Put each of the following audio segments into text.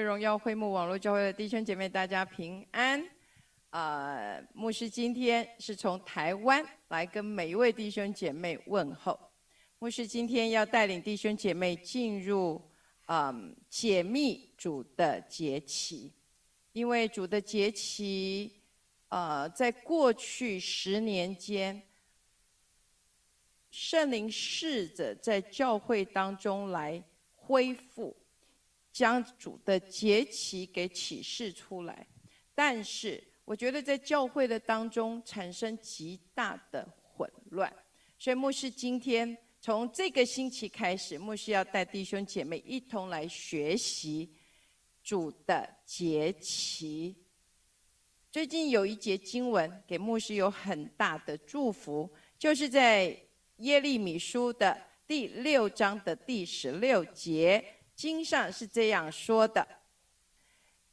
荣耀会幕网络教会的弟兄姐妹，大家平安。呃，牧师今天是从台湾来跟每一位弟兄姐妹问候。牧师今天要带领弟兄姐妹进入，嗯，解密主的节期，因为主的节期，呃，在过去十年间，圣灵试着在教会当中来恢复。将主的节期给启示出来，但是我觉得在教会的当中产生极大的混乱，所以牧师今天从这个星期开始，牧师要带弟兄姐妹一同来学习主的节期。最近有一节经文给牧师有很大的祝福，就是在耶利米书的第六章的第十六节。经上是这样说的：“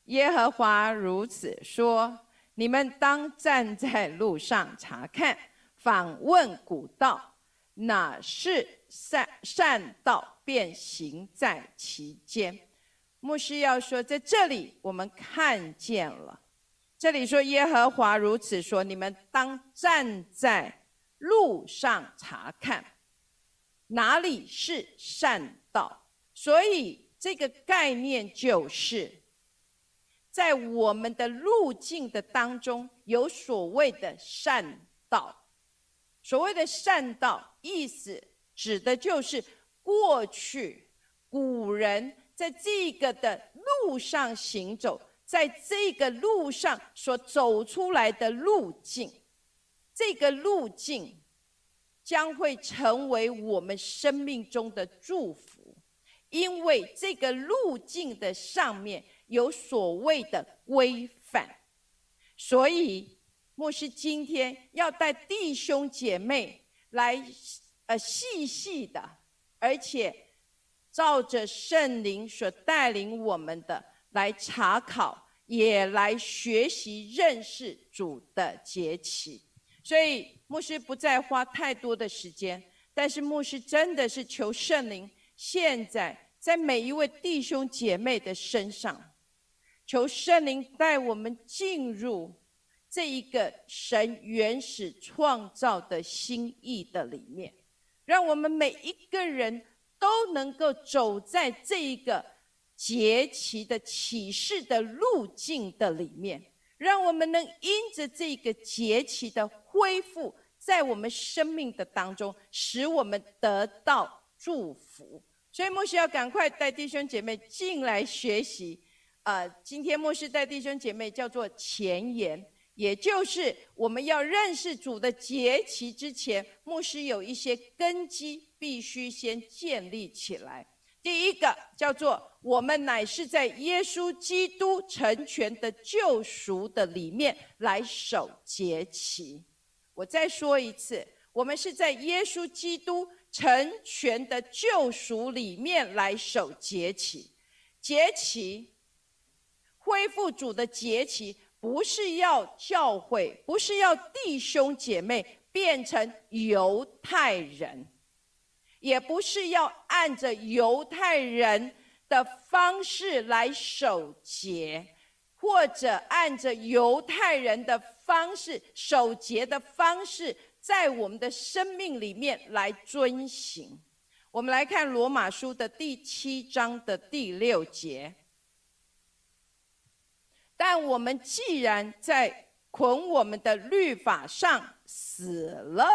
耶和华如此说：你们当站在路上查看，访问古道，哪是善善道，便行在其间。”牧师要说，在这里我们看见了，这里说耶和华如此说：你们当站在路上查看，哪里是善道。所以这个概念就是，在我们的路径的当中有所谓的善道。所谓的善道，意思指的就是过去古人在这个的路上行走，在这个路上所走出来的路径，这个路径将会成为我们生命中的祝福。因为这个路径的上面有所谓的规范，所以牧师今天要带弟兄姐妹来，呃，细细的，而且照着圣灵所带领我们的来查考，也来学习认识主的节期。所以牧师不再花太多的时间，但是牧师真的是求圣灵。现在在每一位弟兄姐妹的身上，求圣灵带我们进入这一个神原始创造的心意的里面，让我们每一个人都能够走在这一个节期的启示的路径的里面，让我们能因着这个节期的恢复，在我们生命的当中，使我们得到祝福。所以牧师要赶快带弟兄姐妹进来学习，呃，今天牧师带弟兄姐妹叫做前言，也就是我们要认识主的节期之前，牧师有一些根基必须先建立起来。第一个叫做我们乃是在耶稣基督成全的救赎的里面来守节期。我再说一次，我们是在耶稣基督。成全的救赎里面来守节期，节期恢复主的节期，不是要教会，不是要弟兄姐妹变成犹太人，也不是要按着犹太人的方式来守节，或者按着犹太人的方式守节的方式。在我们的生命里面来遵行。我们来看罗马书的第七章的第六节。但我们既然在捆我们的律法上死了，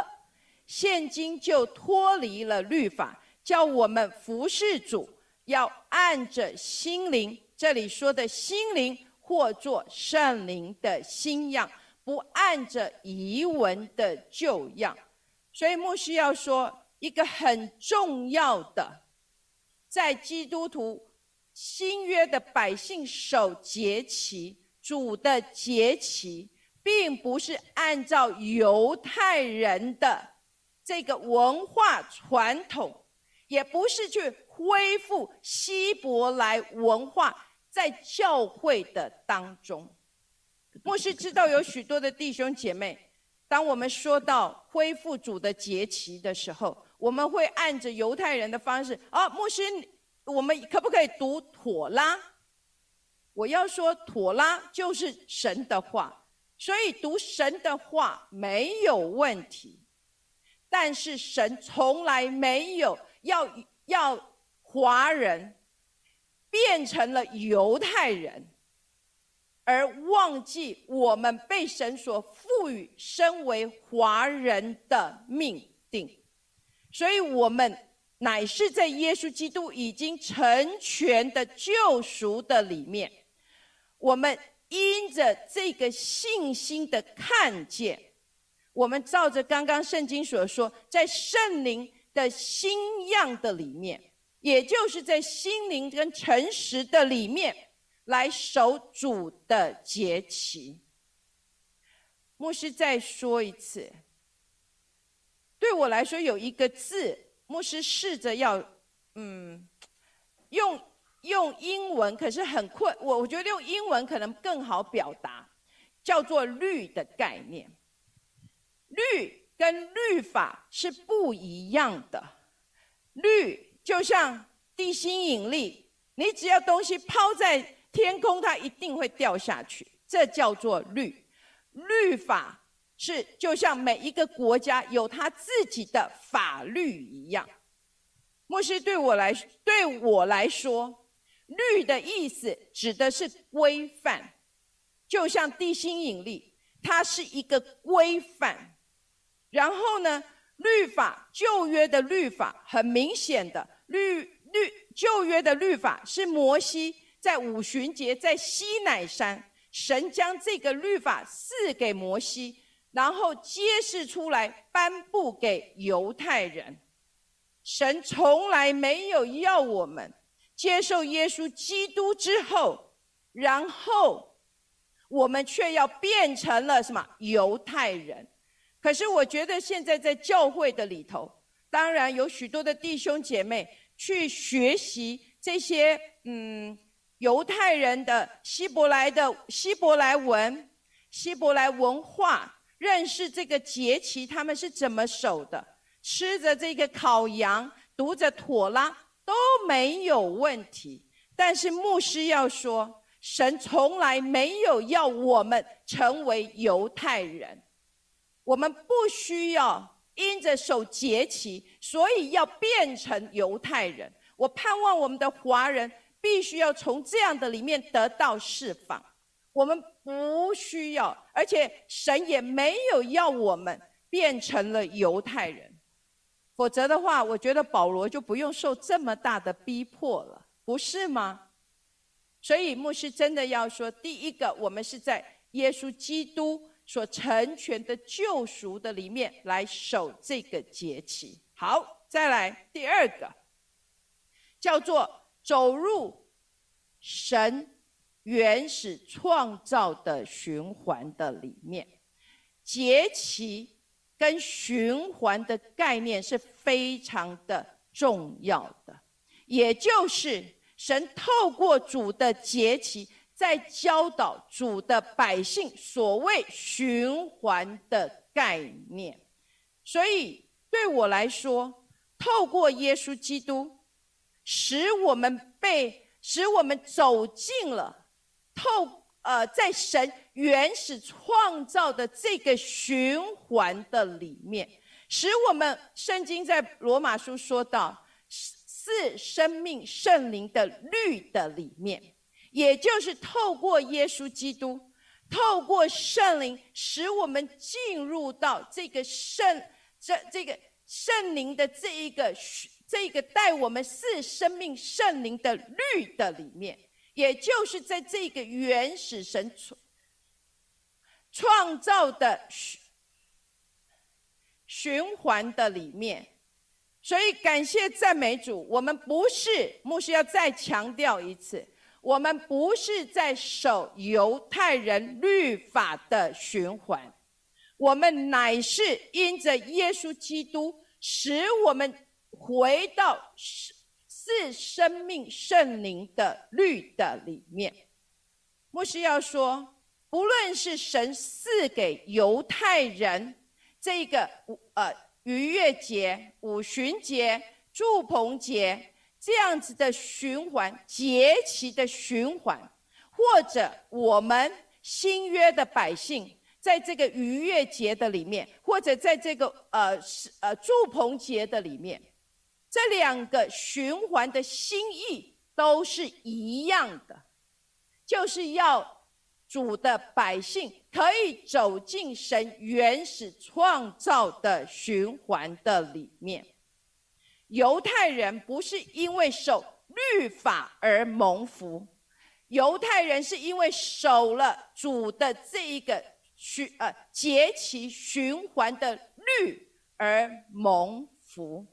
现今就脱离了律法，叫我们服侍主，要按着心灵。这里说的心灵，或作圣灵的新样。不按着遗文的旧样，所以牧师要说一个很重要的，在基督徒新约的百姓守节期，主的节期，并不是按照犹太人的这个文化传统，也不是去恢复希伯来文化在教会的当中。牧师知道有许多的弟兄姐妹，当我们说到恢复主的节期的时候，我们会按着犹太人的方式啊，牧师，我们可不可以读妥拉？我要说，妥拉就是神的话，所以读神的话没有问题。但是神从来没有要要华人变成了犹太人，而忘记我们被神所赋予身为华人的命定，所以我们。乃是在耶稣基督已经成全的救赎的里面，我们因着这个信心的看见，我们照着刚刚圣经所说，在圣灵的新样的里面，也就是在心灵跟诚实的里面，来守主的节期。牧师再说一次，对我来说有一个字。牧师试着要，嗯，用用英文，可是很困。我我觉得用英文可能更好表达，叫做“律”的概念。律跟律法是不一样的。律就像地心引力，你只要东西抛在天空，它一定会掉下去，这叫做律。律法。是，就像每一个国家有他自己的法律一样。牧师对我来，对我来说，律的意思指的是规范，就像地心引力，它是一个规范。然后呢，律法旧约的律法，很明显的律律旧约的律法是摩西在五旬节在西乃山，神将这个律法赐给摩西。然后揭示出来，颁布给犹太人。神从来没有要我们接受耶稣基督之后，然后我们却要变成了什么犹太人？可是我觉得现在在教会的里头，当然有许多的弟兄姐妹去学习这些嗯犹太人的希伯来的希伯来文、希伯来文化。认识这个节期，他们是怎么守的？吃着这个烤羊，读着妥拉都没有问题。但是牧师要说，神从来没有要我们成为犹太人，我们不需要因着守节期，所以要变成犹太人。我盼望我们的华人必须要从这样的里面得到释放。我们不需要，而且神也没有要我们变成了犹太人，否则的话，我觉得保罗就不用受这么大的逼迫了，不是吗？所以牧师真的要说，第一个，我们是在耶稣基督所成全的救赎的里面来守这个节期。好，再来第二个，叫做走入神。原始创造的循环的里面，节气跟循环的概念是非常的重要的。也就是神透过主的节气，在教导主的百姓所谓循环的概念。所以对我来说，透过耶稣基督，使我们被使我们走进了。透呃，在神原始创造的这个循环的里面，使我们圣经在罗马书说到是生命圣灵的律的里面，也就是透过耶稣基督，透过圣灵，使我们进入到这个圣这这个圣灵的这一个这个带我们是生命圣灵的律的里面。也就是在这个原始神创创造的循循环的里面，所以感谢赞美主，我们不是牧师要再强调一次，我们不是在守犹太人律法的循环，我们乃是因着耶稣基督，使我们回到。是是生命圣灵的律的里面，牧师要说，不论是神赐给犹太人这个五呃逾越节、五旬节、祝棚节这样子的循环节期的循环，或者我们新约的百姓，在这个逾越节的里面，或者在这个呃是呃祝棚节的里面，这两个循环的心意都是一样的，就是要主的百姓可以走进神原始创造的循环的里面。犹太人不是因为守律法而蒙福，犹太人是因为守了主的这一个循呃节期循环的律而蒙福，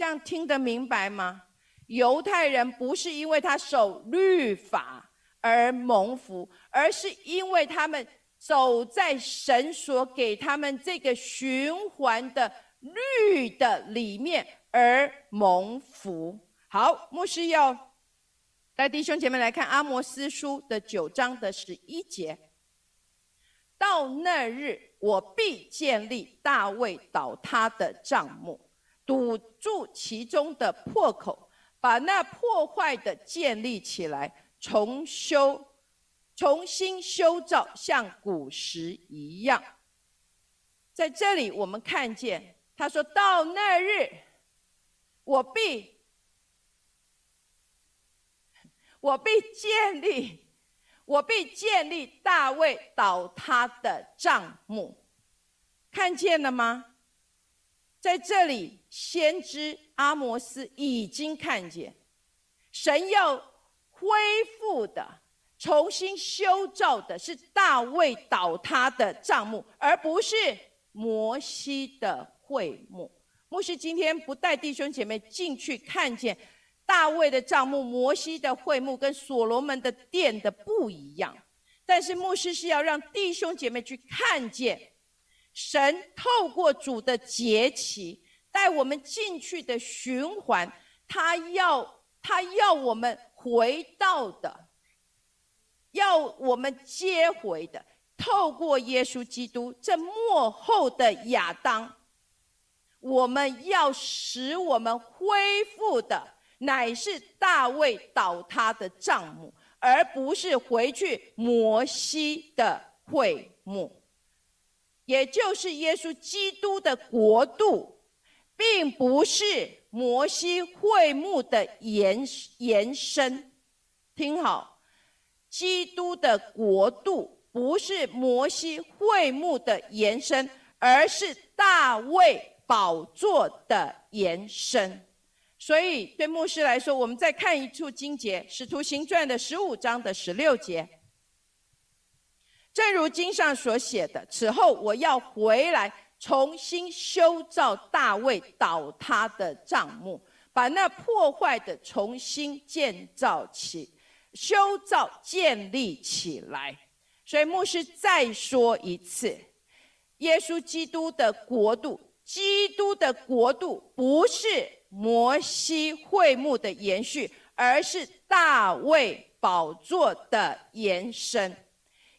这样听得明白吗？犹太人不是因为他守律法而蒙福，而是因为他们走在神所给他们这个循环的律的里面。而蒙福。好，牧师要带弟兄姐妹来看阿摩斯书的九章的十一节。到那日，我必建立大卫倒塌的帐幕，堵住其中的破口，把那破坏的建立起来，重修、重新修造，像古时一样。在这里，我们看见他说到那日。我必，我必建立，我必建立大卫倒塌的帐幕，看见了吗？在这里，先知阿摩斯已经看见，神要恢复的、重新修造的是大卫倒塌的帐幕，而不是摩西的会幕。牧师今天不带弟兄姐妹进去看见大卫的帐幕、摩西的会幕跟所罗门的殿的不一样，但是牧师是要让弟兄姐妹去看见神透过主的节期带我们进去的循环，他要他要我们回到的，要我们接回的，透过耶稣基督这幕后的亚当。我们要使我们恢复的，乃是大卫倒塌的帐幕，而不是回去摩西的会幕，也就是耶稣基督的国度，并不是摩西会幕的延延伸。听好，基督的国度不是摩西会幕的延伸，而是大卫。宝座的延伸，所以对牧师来说，我们再看一处经节，《使徒行传》的十五章的十六节。正如经上所写的，此后我要回来，重新修造大卫倒塌的帐幕，把那破坏的重新建造起、修造、建立起来。所以牧师再说一次，耶稣基督的国度。基督的国度不是摩西会幕的延续，而是大卫宝座的延伸，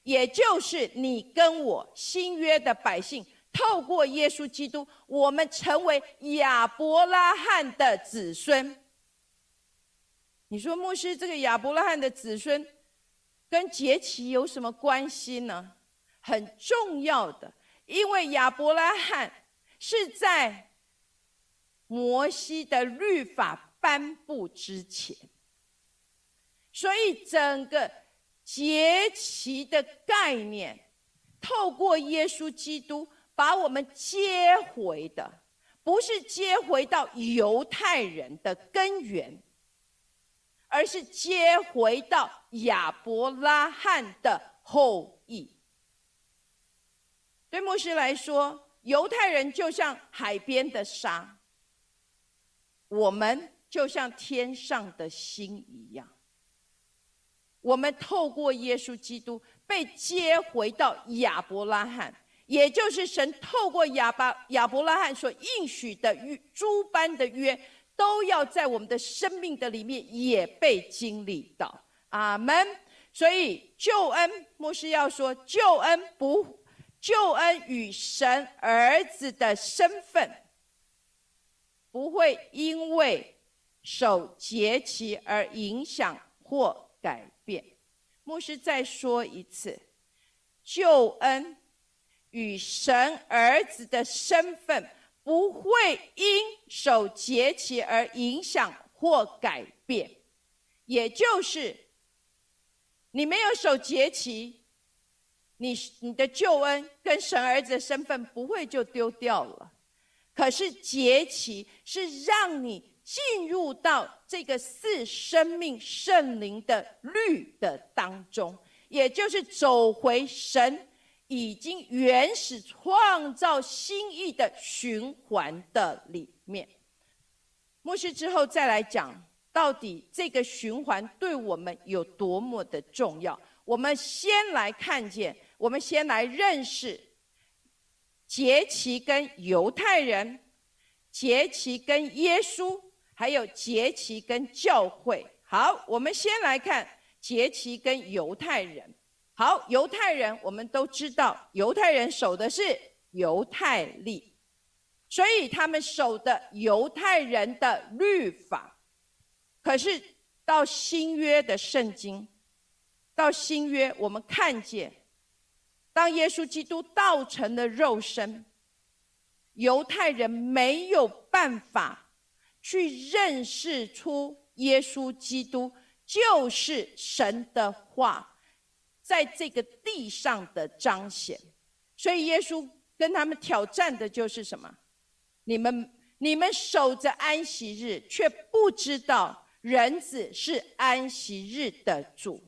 也就是你跟我新约的百姓，透过耶稣基督，我们成为亚伯拉罕的子孙。你说牧师，这个亚伯拉罕的子孙跟节期有什么关系呢？很重要的，因为亚伯拉罕。是在摩西的律法颁布之前，所以整个节期的概念，透过耶稣基督把我们接回的，不是接回到犹太人的根源，而是接回到亚伯拉罕的后裔。对牧师来说。犹太人就像海边的沙，我们就像天上的星一样。我们透过耶稣基督被接回到亚伯拉罕，也就是神透过亚巴亚伯拉罕所应许的约诸般的约，都要在我们的生命的里面也被经历到。阿门。所以救恩，牧师要说救恩不。救恩与神儿子的身份，不会因为守节期而影响或改变。牧师再说一次，救恩与神儿子的身份不会因守节期而影响或改变，也就是你没有守节期，你你的救恩跟神儿子的身份不会就丢掉了。可是节期是让你。进入到这个四生命圣灵的律的当中，也就是走回神已经原始创造心意的循环的里面。牧师之后再来讲，到底这个循环对我们有多么的重要？我们先来看见，我们先来认识杰奇跟犹太人，杰奇跟耶稣。还有节期跟教会，好，我们先来看节期跟犹太人。好，犹太人我们都知道，犹太人守的是犹太历，所以他们守的犹太人的律法。可是到新约的圣经，到新约我们看见，当耶稣基督道成的肉身，犹太人没有办法。去认识出耶稣基督就是神的话，在这个地上的彰显。所以耶稣跟他们挑战的就是什么？你们你们守着安息日，却不知道人子是安息日的主。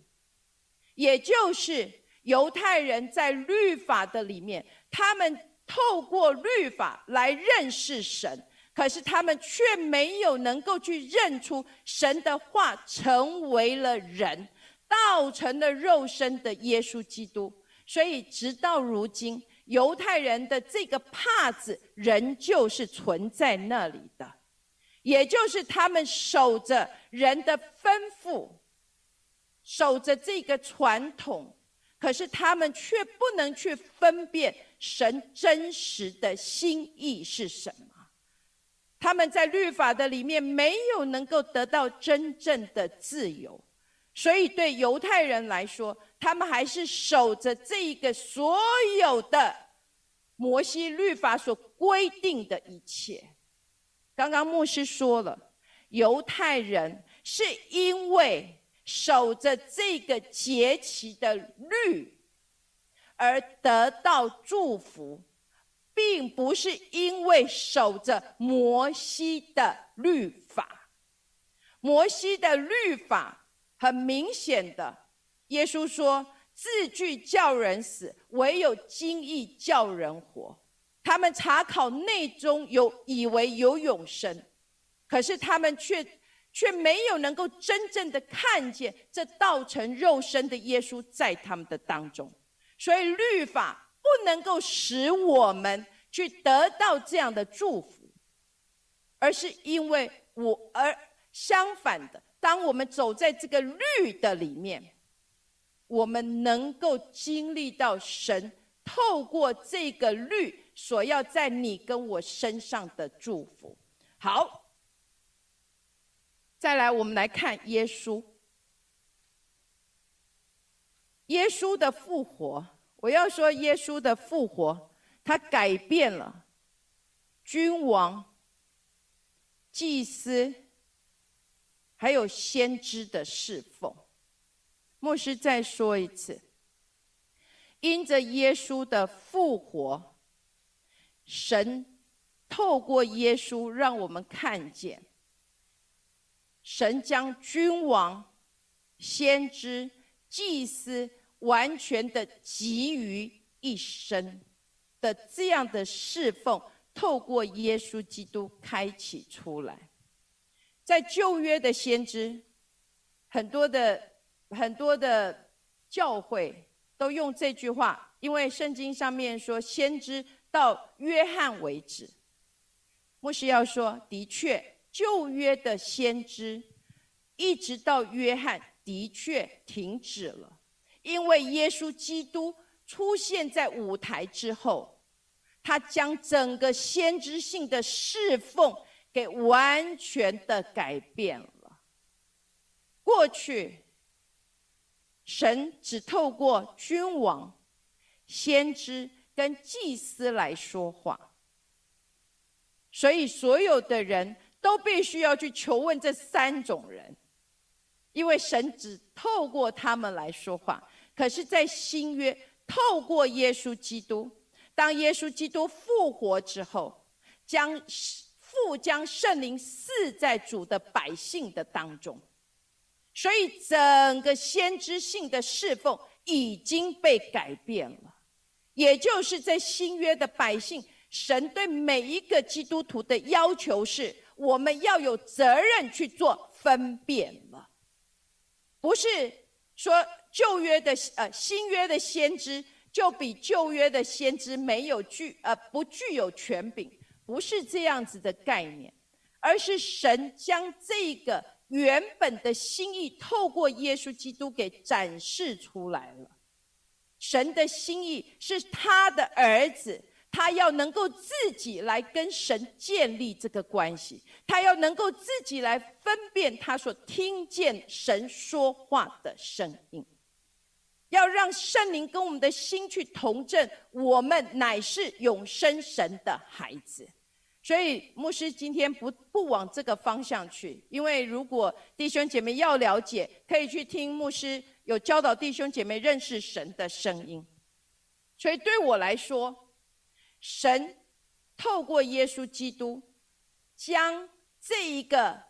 也就是犹太人在律法的里面，他们透过律法来认识神。可是他们却没有能够去认出神的话成为了人，道成了肉身的耶稣基督。所以直到如今，犹太人的这个帕子仍旧是存在那里的，也就是他们守着人的吩咐，守着这个传统，可是他们却不能去分辨神真实的心意是什么。他们在律法的里面没有能够得到真正的自由，所以对犹太人来说，他们还是守着这一个所有的摩西律法所规定的一切。刚刚牧师说了，犹太人是因为守着这个节期的律而得到祝福。并不是因为守着摩西的律法，摩西的律法很明显的，耶稣说字句叫人死，唯有经意叫人活。他们查考内中有以为有永生，可是他们却却没有能够真正的看见这道成肉身的耶稣在他们的当中，所以律法。不能够使我们去得到这样的祝福，而是因为我而相反的，当我们走在这个绿的里面，我们能够经历到神透过这个绿所要在你跟我身上的祝福。好，再来我们来看耶稣，耶稣的复活。我要说，耶稣的复活，他改变了君王、祭司，还有先知的侍奉。牧师再说一次，因着耶稣的复活，神透过耶稣让我们看见，神将君王、先知、祭司。完全的集于一身的这样的侍奉，透过耶稣基督开启出来。在旧约的先知，很多的很多的教会都用这句话，因为圣经上面说先知到约翰为止。牧师要说，的确，旧约的先知一直到约翰，的确停止了。因为耶稣基督出现在舞台之后，他将整个先知性的侍奉给完全的改变了。过去神只透过君王、先知跟祭司来说话，所以所有的人都必须要去求问这三种人，因为神只透过他们来说话。可是，在新约，透过耶稣基督，当耶稣基督复活之后，将父将圣灵赐在主的百姓的当中。所以，整个先知性的侍奉已经被改变了，也就是在新约的百姓，神对每一个基督徒的要求是：我们要有责任去做分辨了，不是说旧约的呃新约的先知就比旧约的先知没有具呃不具有权柄，不是这样子的概念，而是神将这个。原本的心意透过耶稣基督给展示出来了。神的心意是他的儿子，他要能够自己来跟神建立这个关系，他要能够自己来分辨他所听见神说话的声音，要让圣灵跟我们的心去同证，我们乃是永生神的孩子。所以牧师今天不不往这个方向去，因为如果弟兄姐妹要了解，可以去听牧师有教导弟兄姐妹认识神的声音。所以对我来说，神透过耶稣基督，将这一个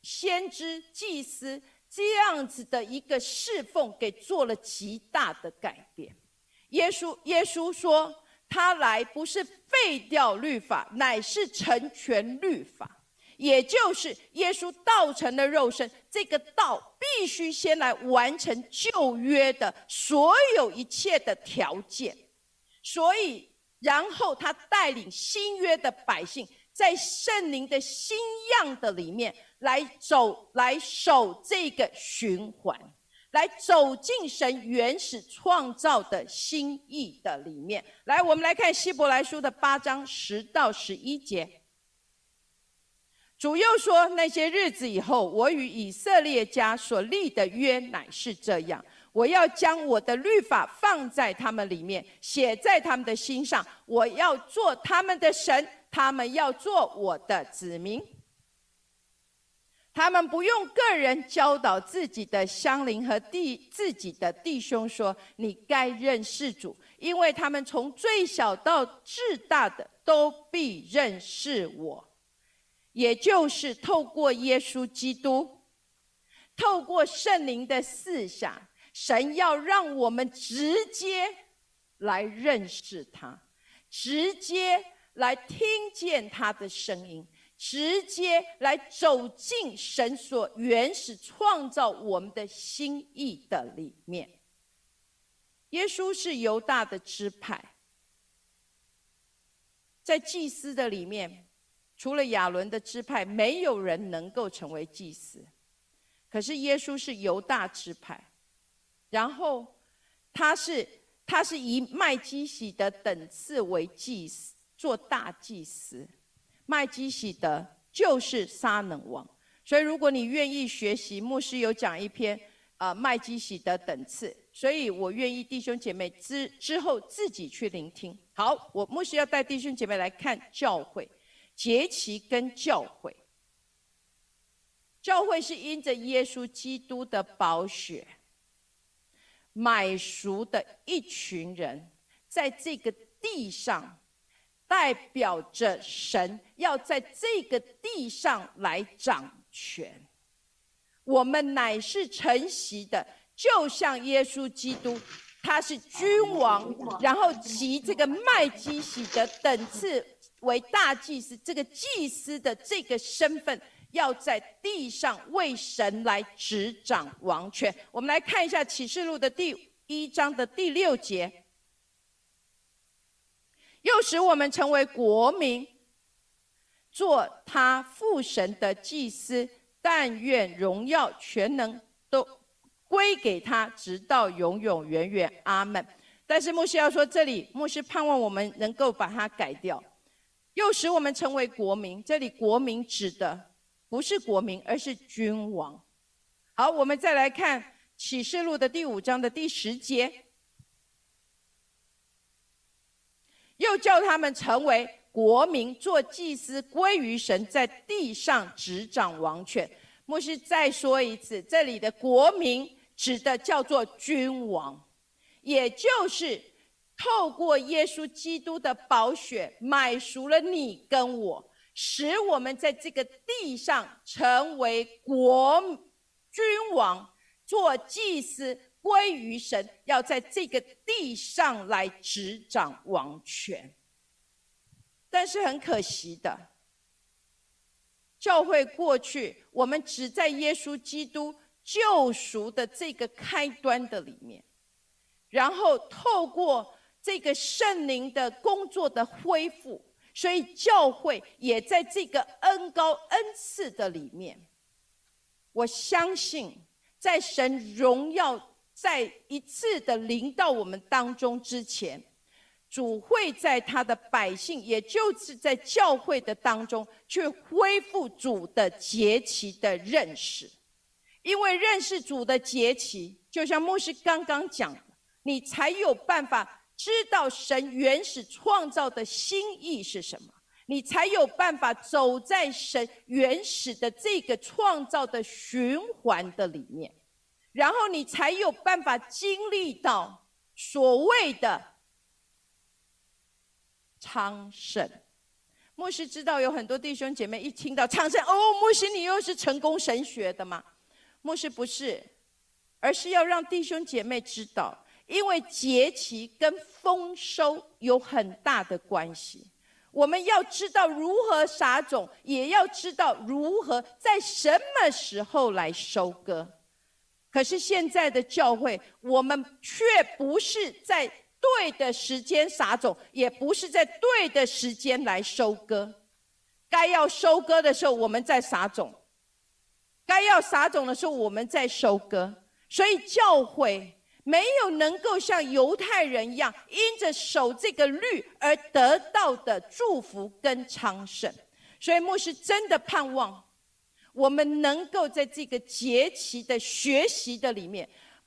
先知祭司这样子的一个侍奉，给做了极大的改变。耶稣耶稣说。他来不是废掉律法，乃是成全律法，也就是耶稣道成的肉身。这个道必须先来完成旧约的所有一切的条件，所以然后他带领新约的百姓，在圣灵的新样的里面来走，来守这个循环。来走进神原始创造的心意的里面。来，我们来看希伯来书的八章十到十一节。主又说：那些日子以后，我与以色列家所立的约乃是这样：我要将我的律法放在他们里面，写在他们的心上。我要做他们的神，他们要做我的子民。他们不用个人教导自己的乡邻和弟自己的弟兄说：“你该认识主，因为他们从最小到至大的都必认识我。”也就是透过耶稣基督，透过圣灵的思想，神要让我们直接来认识他，直接来听见他的声音。直接来走进神所原始创造我们的心意的里面。耶稣是犹大的支派，在祭司的里面，除了亚伦的支派，没有人能够成为祭司。可是耶稣是犹大支派，然后他是他是以麦基洗的等次为祭司，做大祭司。麦基喜德就是沙冷王，所以如果你愿意学习，牧师有讲一篇啊麦基喜德等次，所以我愿意弟兄姐妹之之后自己去聆听。好，我牧师要带弟兄姐妹来看教会节期跟教会，教会是因着耶稣基督的宝血买赎的一群人，在这个地上。代表着神要在这个地上来掌权，我们乃是承袭的，就像耶稣基督，他是君王，然后及这个麦基洗德等次为大祭司，这个祭司的这个身份，要在地上为神来执掌王权。我们来看一下启示录的第一章的第六节。又使我们成为国民，做他父神的祭司。但愿荣耀全能都归给他，直到永永远远。阿门。但是牧师要说，这里牧师盼望我们能够把它改掉。又使我们成为国民，这里国民指的不是国民，而是君王。好，我们再来看。启示录的第五章的第十节，又叫他们成为国民，做祭司，归于神，在地上执掌王权。牧师再说一次，这里的国民指的叫做君王，也就是透过耶稣基督的宝血买赎了你跟我，使我们在这个地上成为国君王，做祭司，归于神，要在这个地上来执掌王权。但是很可惜的。教会过去，我们只在耶稣基督救赎的这个开端的里面，然后透过这个圣灵的工作的恢复，所以教会也在这个恩高恩赐的里面。我相信，在神荣耀再一次的临到我们当中之前。主会在他的百姓，也就是在教会的当中，去恢复主的节期的认识。因为认识主的节期，就像牧师刚刚讲的，你才有办法知道神原始创造的心意是什么，你才有办法走在神原始的这个创造的循环的里面，然后你才有办法经历到所谓的。昌盛，牧师知道有很多弟兄姐妹一听到昌盛，哦，牧师你又是成功神学的吗？牧师不是，而是要让弟兄姐妹知道，因为节期跟丰收有很大的关系。我们要知道如何撒种，也要知道如何在什么时候来收割。可是现在的教会，我们却不是在。对的时间撒种，也不是在对的时间来收割。该要收割的时候，我们在撒种；该要撒种的时候，我们在收割。所以教会没有能够像犹太人一样，因着守这个律而得到的祝福跟昌盛。所以牧师真的盼望，我们能够在这个节期的学习的里面。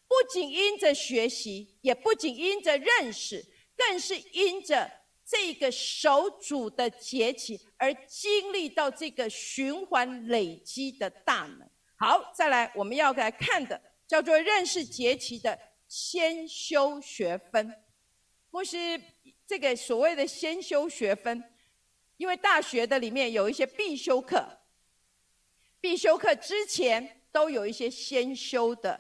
不仅因着学习，也不仅因着认识，更是因着这个守主的节期而经历到这个循环累积的大能。好，再来我们要来看的叫做认识节期的先修学分，不是这个所谓的先修学分，因为大学的里面有一些必修课，必修课之前都有一些先修的。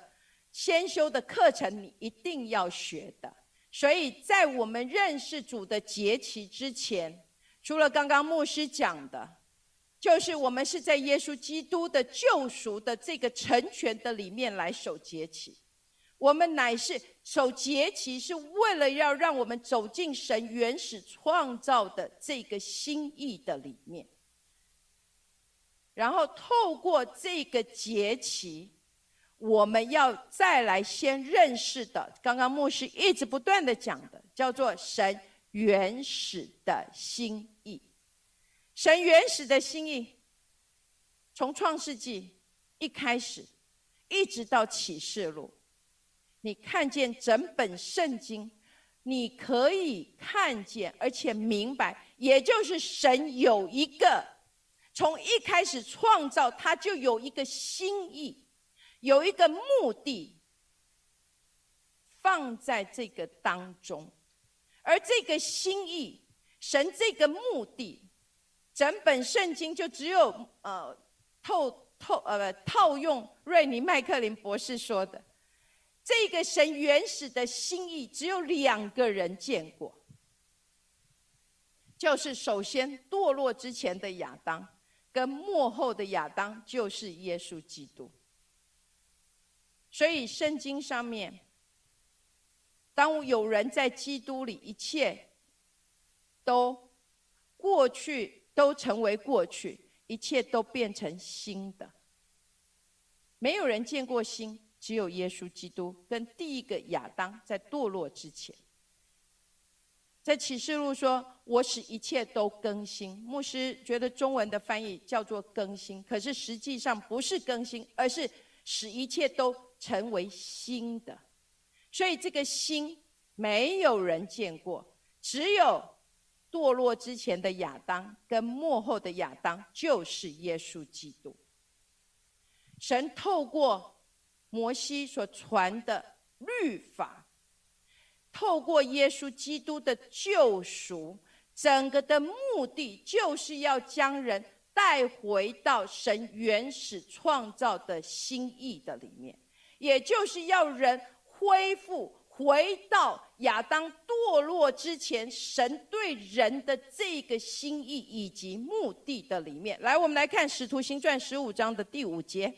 先修的课程你一定要学的，所以在我们认识主的节期之前，除了刚刚牧师讲的，就是我们是在耶稣基督的救赎的这个成全的里面来守节期。我们乃是守节期，是为了要让我们走进神原始创造的这个心意的里面，然后透过这个节期。我们要再来先认识的，刚刚牧师一直不断的讲的，叫做神原始的心意。神原始的心意，从创世纪一开始，一直到启示录，你看见整本圣经，你可以看见而且明白，也就是神有一个从一开始创造，他就有一个心意。有一个目的放在这个当中，而这个心意，神这个目的，整本圣经就只有呃透透呃套用瑞尼麦克林博士说的，这个神原始的心意只有两个人见过，就是首先堕落之前的亚当，跟幕后的亚当就是耶稣基督。所以圣经上面，当有人在基督里，一切都过去都成为过去，一切都变成新的。没有人见过新，只有耶稣基督跟第一个亚当在堕落之前，在启示录说：“我使一切都更新。”牧师觉得中文的翻译叫做更新，可是实际上不是更新，而是使一切都。成为新的。所以这个新没有人见过，只有堕落之前的亚当跟幕后的亚当，就是耶稣基督。神透过摩西所传的律法，透过耶稣基督的救赎，整个的目的就是要将人带回到神原始创造的心意的里面，也就是要人恢复回到亚当堕落之前神对人的这个心意以及目的的里面。来，我们来看《使徒行传》十五章的第五节。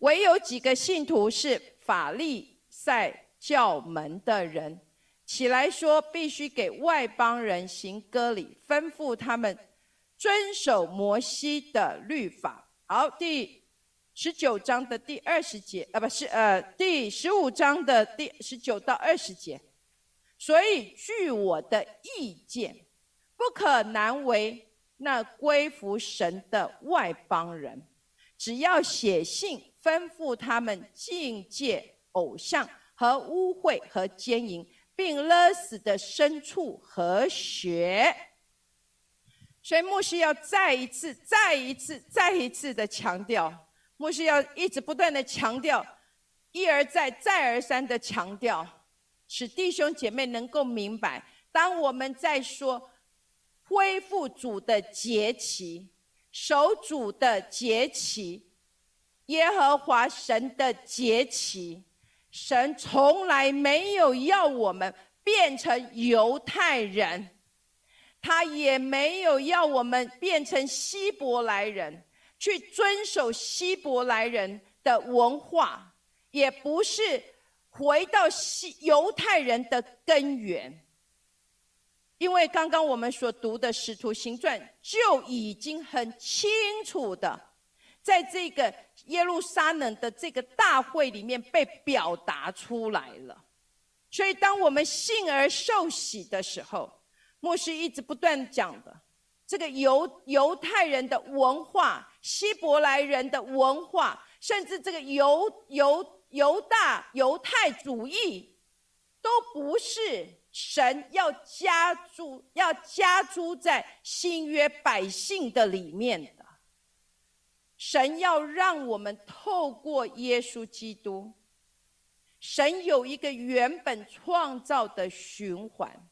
唯有几个信徒是法利在教门的人，起来说必须给外邦人行割礼，吩咐他们遵守摩西的律法。好，第十九章的第二十节，啊，不是，呃，第十五章的第十九到二十节。所以，据我的意见，不可难为那归服神的外邦人，只要写信。吩咐他们境界偶像和污秽和奸淫，并勒死的牲畜和血。所以牧师要再一次、再一次、再一次的强调，牧师要一直不断的强调，一而再、再而三的强调，使弟兄姐妹能够明白，当我们在说恢复主的节期、守主的节期。耶和华神的节期，神从来没有要我们变成犹太人，他也没有要我们变成希伯来人，去遵守希伯来人的文化，也不是回到希犹太人的根源。因为刚刚我们所读的《使徒行传》就已经很清楚的，在这个。耶路撒冷的这个大会里面被表达出来了，所以当我们信而受洗的时候，牧师一直不断讲的这个犹犹太人的文化、希伯来人的文化，甚至这个犹犹犹大犹太主义，都不是神要加诸要加诸在新约百姓的里面。神要让我们透过耶稣基督，神有一个原本创造的循环，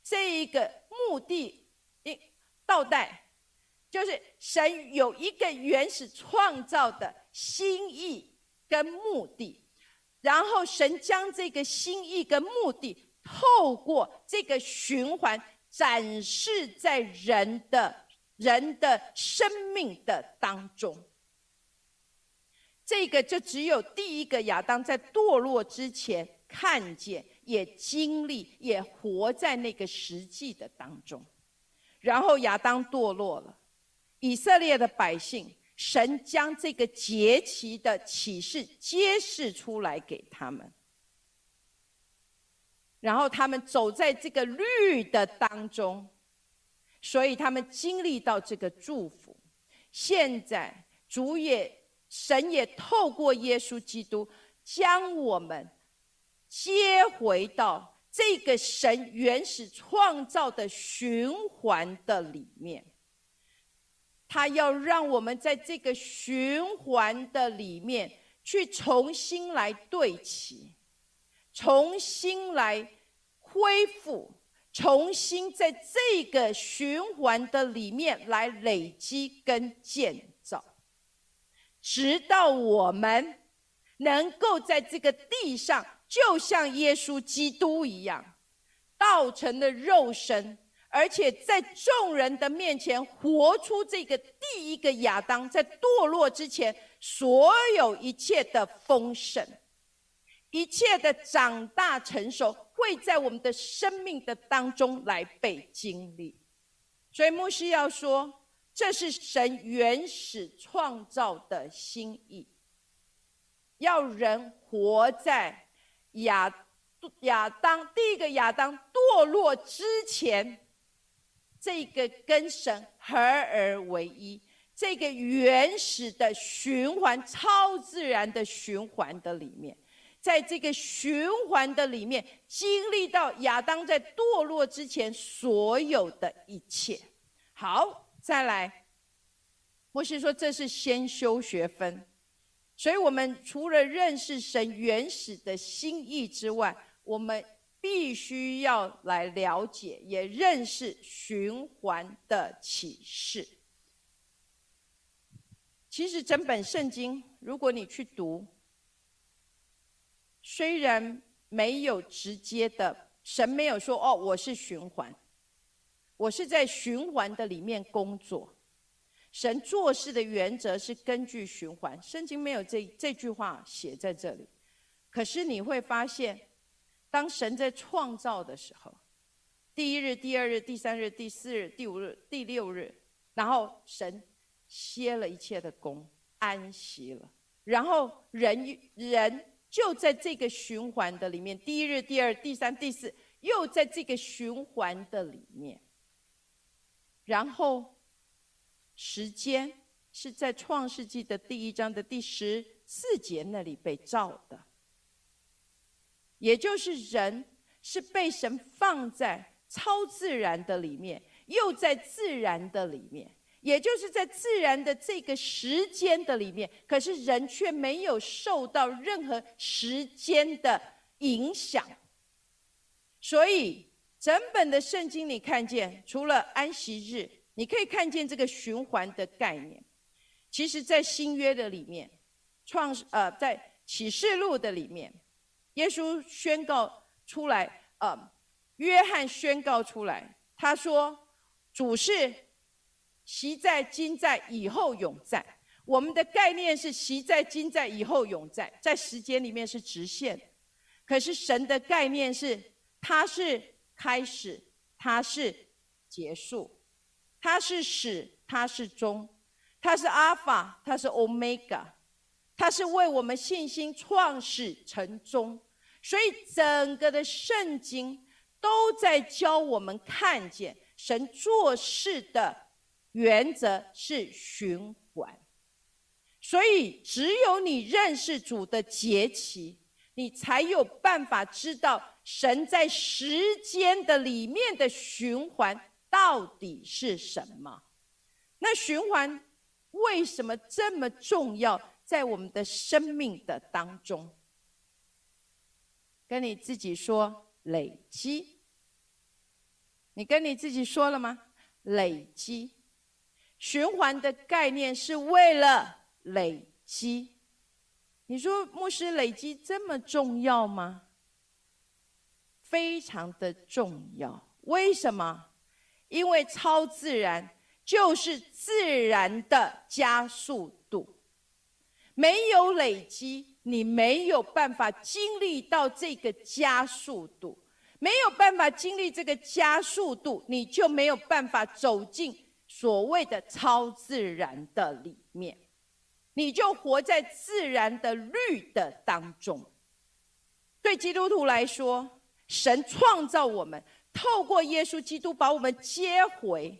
这一个目的，一倒带，就是神有一个原始创造的心意跟目的，然后神将这个心意跟目的透过这个循环展示在人的。人的生命的当中，这个就只有第一个亚当在堕落之前看见、也经历、也活在那个实际的当中。然后亚当堕落了，以色列的百姓，神将这个节期的启示揭示出来给他们，然后他们走在这个绿的当中。所以他们经历到这个祝福，现在主也神也透过耶稣基督将我们接回到这个神原始创造的循环的里面。他要让我们在这个循环的里面去重新来对齐，重新来恢复。重新在这个循环的里面来累积跟建造，直到我们能够在这个地上，就像耶稣基督一样，道成的肉身，而且在众人的面前活出这个第一个亚当在堕落之前所有一切的丰盛，一切的长大成熟。会在我们的生命的当中来被经历，所以牧师要说，这是神原始创造的心意，要人活在亚亚当第一个亚当堕落之前，这个跟神合而为一，这个原始的循环、超自然的循环的里面，在这个循环的里面，经历到亚当在堕落之前所有的一切。好，再来，牧师说这是先修学分，所以我们除了认识神原始的心意之外，我们必须要来了解，也认识循环的启示。其实整本圣经，如果你去读，虽然没有直接的，神没有说哦，我是循环，我是在循环的里面工作。神做事的原则是根据循环，圣经没有这这句话写在这里。可是你会发现，当神在创造的时候，第一日、第二日、第三日、第四日、第五日、第六日，然后神。歇了一切的功，安息了，然后人人就在这个循环的里面，第一日、第二、第三、第四，又在这个循环的里面。然后时间是在创世纪的第一章的第十四节那里被造的，也就是人是被神放在超自然的里面，又在自然的里面。也就是在自然的这个时间的里面，可是人却没有受到任何时间的影响。所以整本的圣经你看见，除了安息日，你可以看见这个循环的概念。其实，在新约的里面，创呃，在启示录的里面，耶稣宣告出来，呃，约翰宣告出来，他说：“主是。”习在、今在、以后永在。我们的概念是习在、今在、以后永在，在时间里面是直线。可是神的概念是，它是开始，它是结束，它是始，它是终，它是阿法，它是欧米伽，它是为我们信心创始成终。所以整个的圣经都在教我们看见神做事的。原则是循环，所以只有你认识主的节期，你才有办法知道神在时间的里面的循环到底是什么。那循环为什么这么重要，在我们的生命的当中？跟你自己说累积，你跟你自己说了吗？累积。循环的概念是为了累积。你说牧师累积这么重要吗？非常的重要。为什么？因为超自然就是自然的加速度。没有累积，你没有办法经历到这个加速度。没有办法经历这个加速度，你就没有办法走进。所谓的超自然的里面，你就活在自然的律的当中。对基督徒来说，神创造我们，透过耶稣基督把我们接回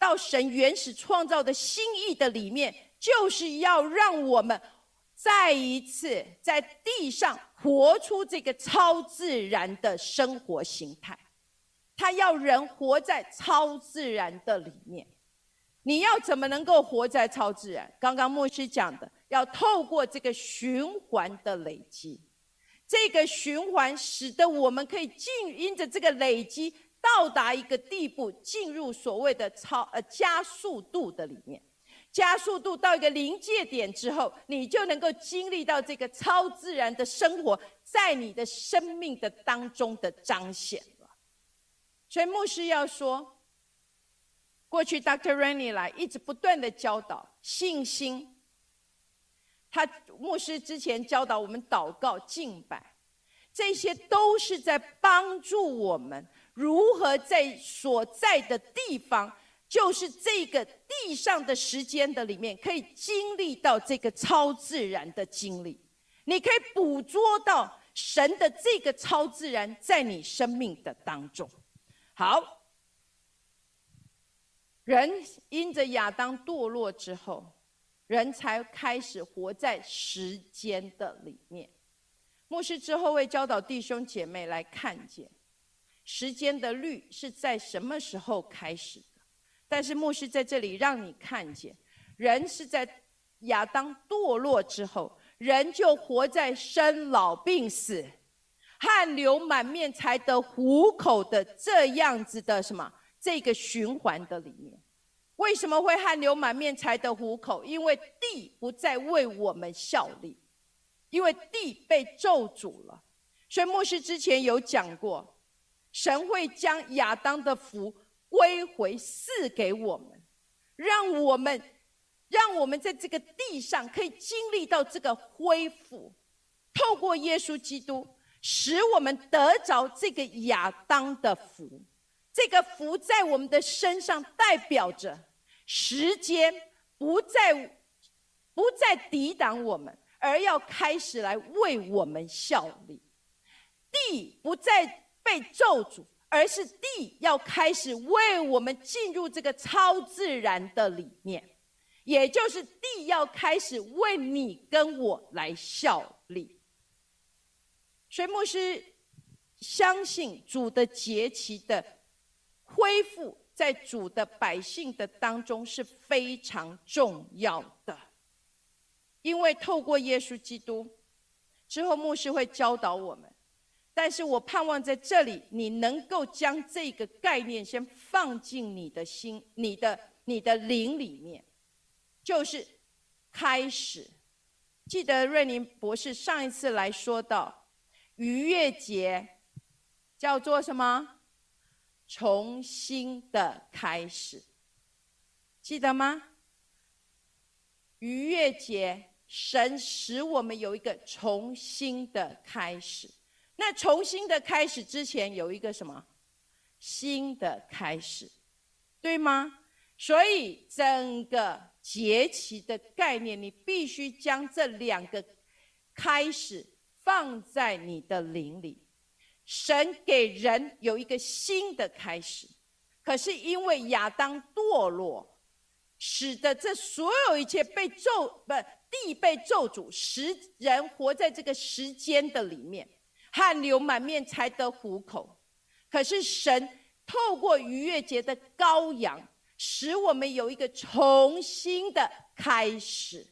到神原始创造的心意的里面，就是要让我们再一次在地上活出这个超自然的生活形态。他要人活在超自然的里面。你要怎么能够活在超自然？刚刚牧师讲的，要透过这个循环的累积，这个循环使得我们可以进，因着这个累积到达一个地步，进入所谓的超呃加速度的里面。加速度到一个临界点之后，你就能够经历到这个超自然的生活在你的生命的当中的彰显了。所以牧师要说。过去，Dr. Rennie 来一直不断的教导信心。他牧师之前教导我们祷告敬拜，这些都是在帮助我们如何在所在的地方，就是这个地上的时间的里面，可以经历到这个超自然的经历。你可以捕捉到神的这个超自然在你生命的当中。好。人因着亚当堕落之后，人才开始活在时间的里面。牧师之后会教导弟兄姐妹来看见时间的律是在什么时候开始的。但是牧师在这里让你看见，人是在亚当堕落之后，人就活在生老病死、汗流满面才得糊口的这样子的什么这个循环的里面。为什么会汗流满面才得糊口？因为地不再为我们效力，因为地被咒诅了。所以牧师之前有讲过，神会将亚当的福。归回赐给我们，让我们，让我们在这个地上可以经历到这个恢复，透过耶稣基督，使我们得着这个亚当的福。这个福在我们的身上代表着时间不再不再抵挡我们，而要开始来为我们效力。地不再被咒诅。而是地要开始为我们进入这个超自然的里面，也就是地要开始为你跟我来效力。所以牧师相信主的节期的恢复，在主的百姓的当中是非常重要的，因为透过耶稣基督之后，牧师会教导我们。但是我盼望在这里，你能够将这个概念先放进你的心、你的、你的灵里面，就是开始。记得瑞宁博士上一次来说到，逾越节叫做什么？重新的开始，记得吗？逾越节，神使我们有一个重新的开始。那重新的开始之前有一个什么新的开始，对吗？所以整个节期的概念，你必须将这两个开始放在你的灵里。神给人有一个新的开始，可是因为亚当堕落，使得这所有一切被咒不地被咒诅，使人活在这个时间的里面。汗流满面才得糊口，可是神透过逾越节的羔羊，使我们有一个重新的开始。